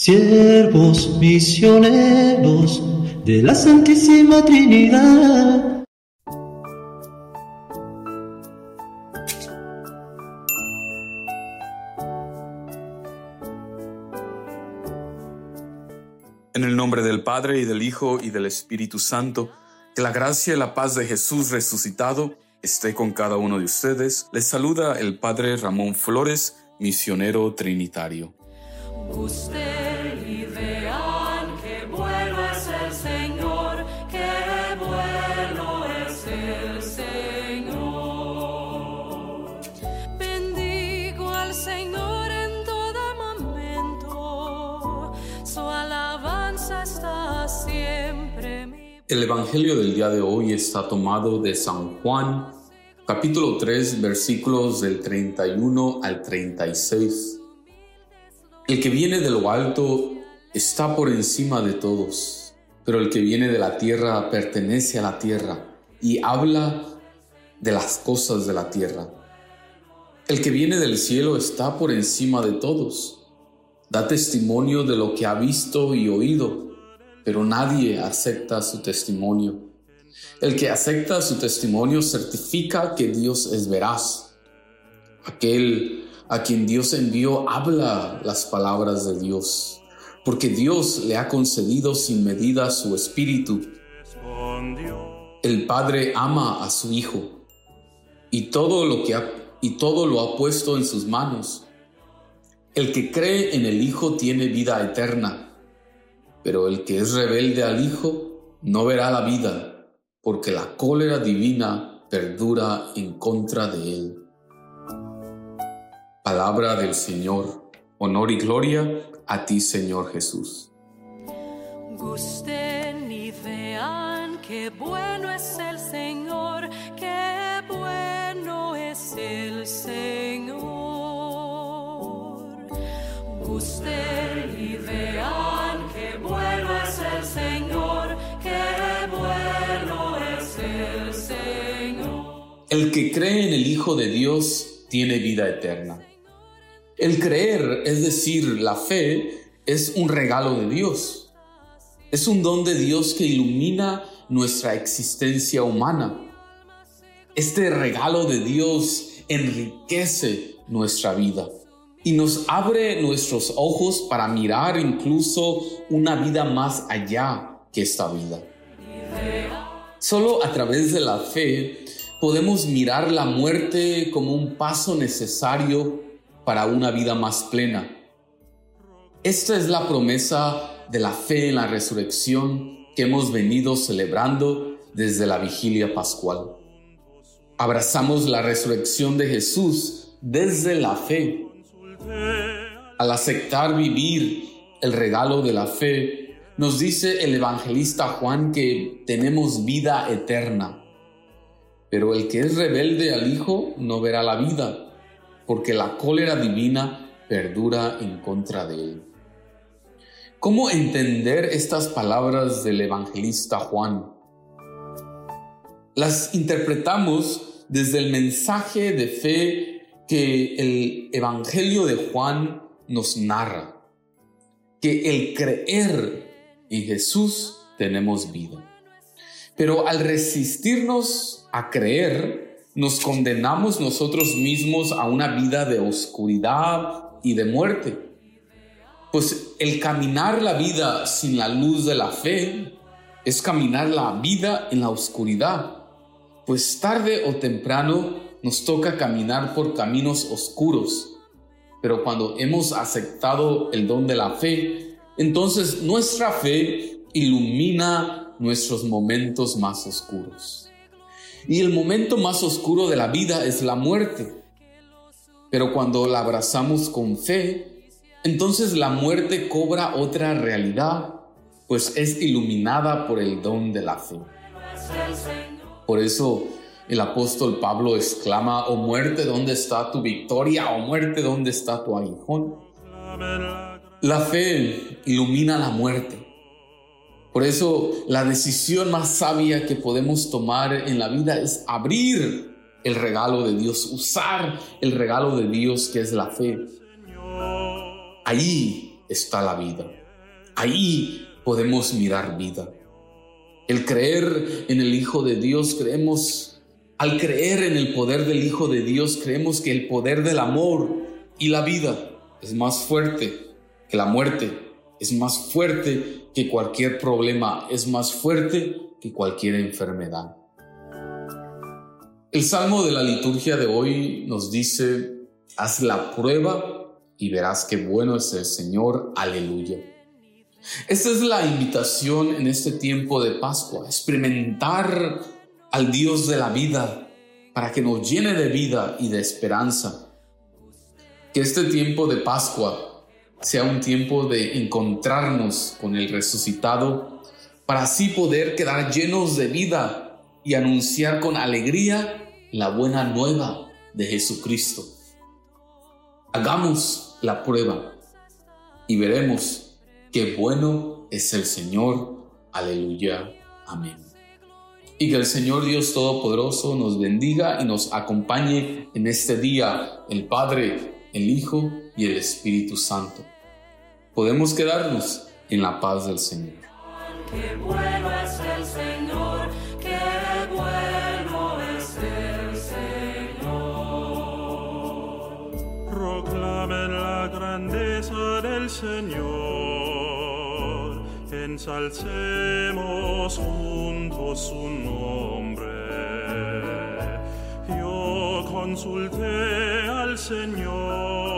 siervos misioneros de la Santísima Trinidad. En el nombre del Padre y del Hijo y del Espíritu Santo, que la gracia y la paz de Jesús resucitado esté con cada uno de ustedes. Les saluda el Padre Ramón Flores, misionero trinitario. El Evangelio del día de hoy está tomado de San Juan, capítulo 3, versículos del 31 al 36. El que viene de lo alto está por encima de todos, pero el que viene de la tierra pertenece a la tierra y habla de las cosas de la tierra. El que viene del cielo está por encima de todos, da testimonio de lo que ha visto y oído pero nadie acepta su testimonio. El que acepta su testimonio certifica que Dios es veraz. Aquel a quien Dios envió habla las palabras de Dios, porque Dios le ha concedido sin medida su espíritu. El Padre ama a su Hijo y todo lo que y todo lo ha puesto en sus manos. El que cree en el Hijo tiene vida eterna pero el que es rebelde al Hijo no verá la vida, porque la cólera divina perdura en contra de él. Palabra del Señor, honor y gloria a ti, Señor Jesús. Gusten y vean qué bueno es el Señor, qué bueno es el Señor. Gusten El que cree en el Hijo de Dios tiene vida eterna. El creer, es decir, la fe, es un regalo de Dios. Es un don de Dios que ilumina nuestra existencia humana. Este regalo de Dios enriquece nuestra vida y nos abre nuestros ojos para mirar incluso una vida más allá que esta vida. Solo a través de la fe podemos mirar la muerte como un paso necesario para una vida más plena. Esta es la promesa de la fe en la resurrección que hemos venido celebrando desde la vigilia pascual. Abrazamos la resurrección de Jesús desde la fe. Al aceptar vivir el regalo de la fe, nos dice el evangelista Juan que tenemos vida eterna pero el que es rebelde al Hijo no verá la vida, porque la cólera divina perdura en contra de él. ¿Cómo entender estas palabras del evangelista Juan? Las interpretamos desde el mensaje de fe que el Evangelio de Juan nos narra, que el creer en Jesús tenemos vida. Pero al resistirnos a creer, nos condenamos nosotros mismos a una vida de oscuridad y de muerte. Pues el caminar la vida sin la luz de la fe es caminar la vida en la oscuridad. Pues tarde o temprano nos toca caminar por caminos oscuros. Pero cuando hemos aceptado el don de la fe, entonces nuestra fe ilumina nuestros momentos más oscuros. Y el momento más oscuro de la vida es la muerte. Pero cuando la abrazamos con fe, entonces la muerte cobra otra realidad, pues es iluminada por el don de la fe. Por eso el apóstol Pablo exclama, oh muerte, ¿dónde está tu victoria? Oh muerte, ¿dónde está tu aguijón? La fe ilumina la muerte por eso la decisión más sabia que podemos tomar en la vida es abrir el regalo de Dios, usar el regalo de Dios que es la fe. Ahí está la vida. Ahí podemos mirar vida. El creer en el Hijo de Dios, creemos, al creer en el poder del Hijo de Dios, creemos que el poder del amor y la vida es más fuerte que la muerte, es más fuerte que cualquier problema, es más fuerte que cualquier enfermedad. El salmo de la liturgia de hoy nos dice, haz la prueba y verás qué bueno es el Señor, aleluya. Esta es la invitación en este tiempo de Pascua, experimentar al Dios de la vida para que nos llene de vida y de esperanza. Que este tiempo de Pascua sea un tiempo de encontrarnos con el resucitado para así poder quedar llenos de vida y anunciar con alegría la buena nueva de Jesucristo. Hagamos la prueba y veremos Qué bueno es el Señor. Aleluya. Amén. Y que el Señor Dios Todopoderoso nos bendiga y nos acompañe en este día, el Padre, el Hijo y el Espíritu Santo. Podemos quedarnos en la paz del Señor. Qué bueno es el Señor, qué bueno es el Señor. Proclamen la grandeza del Señor ensalcemos juntos su nombre. Consulté al Señor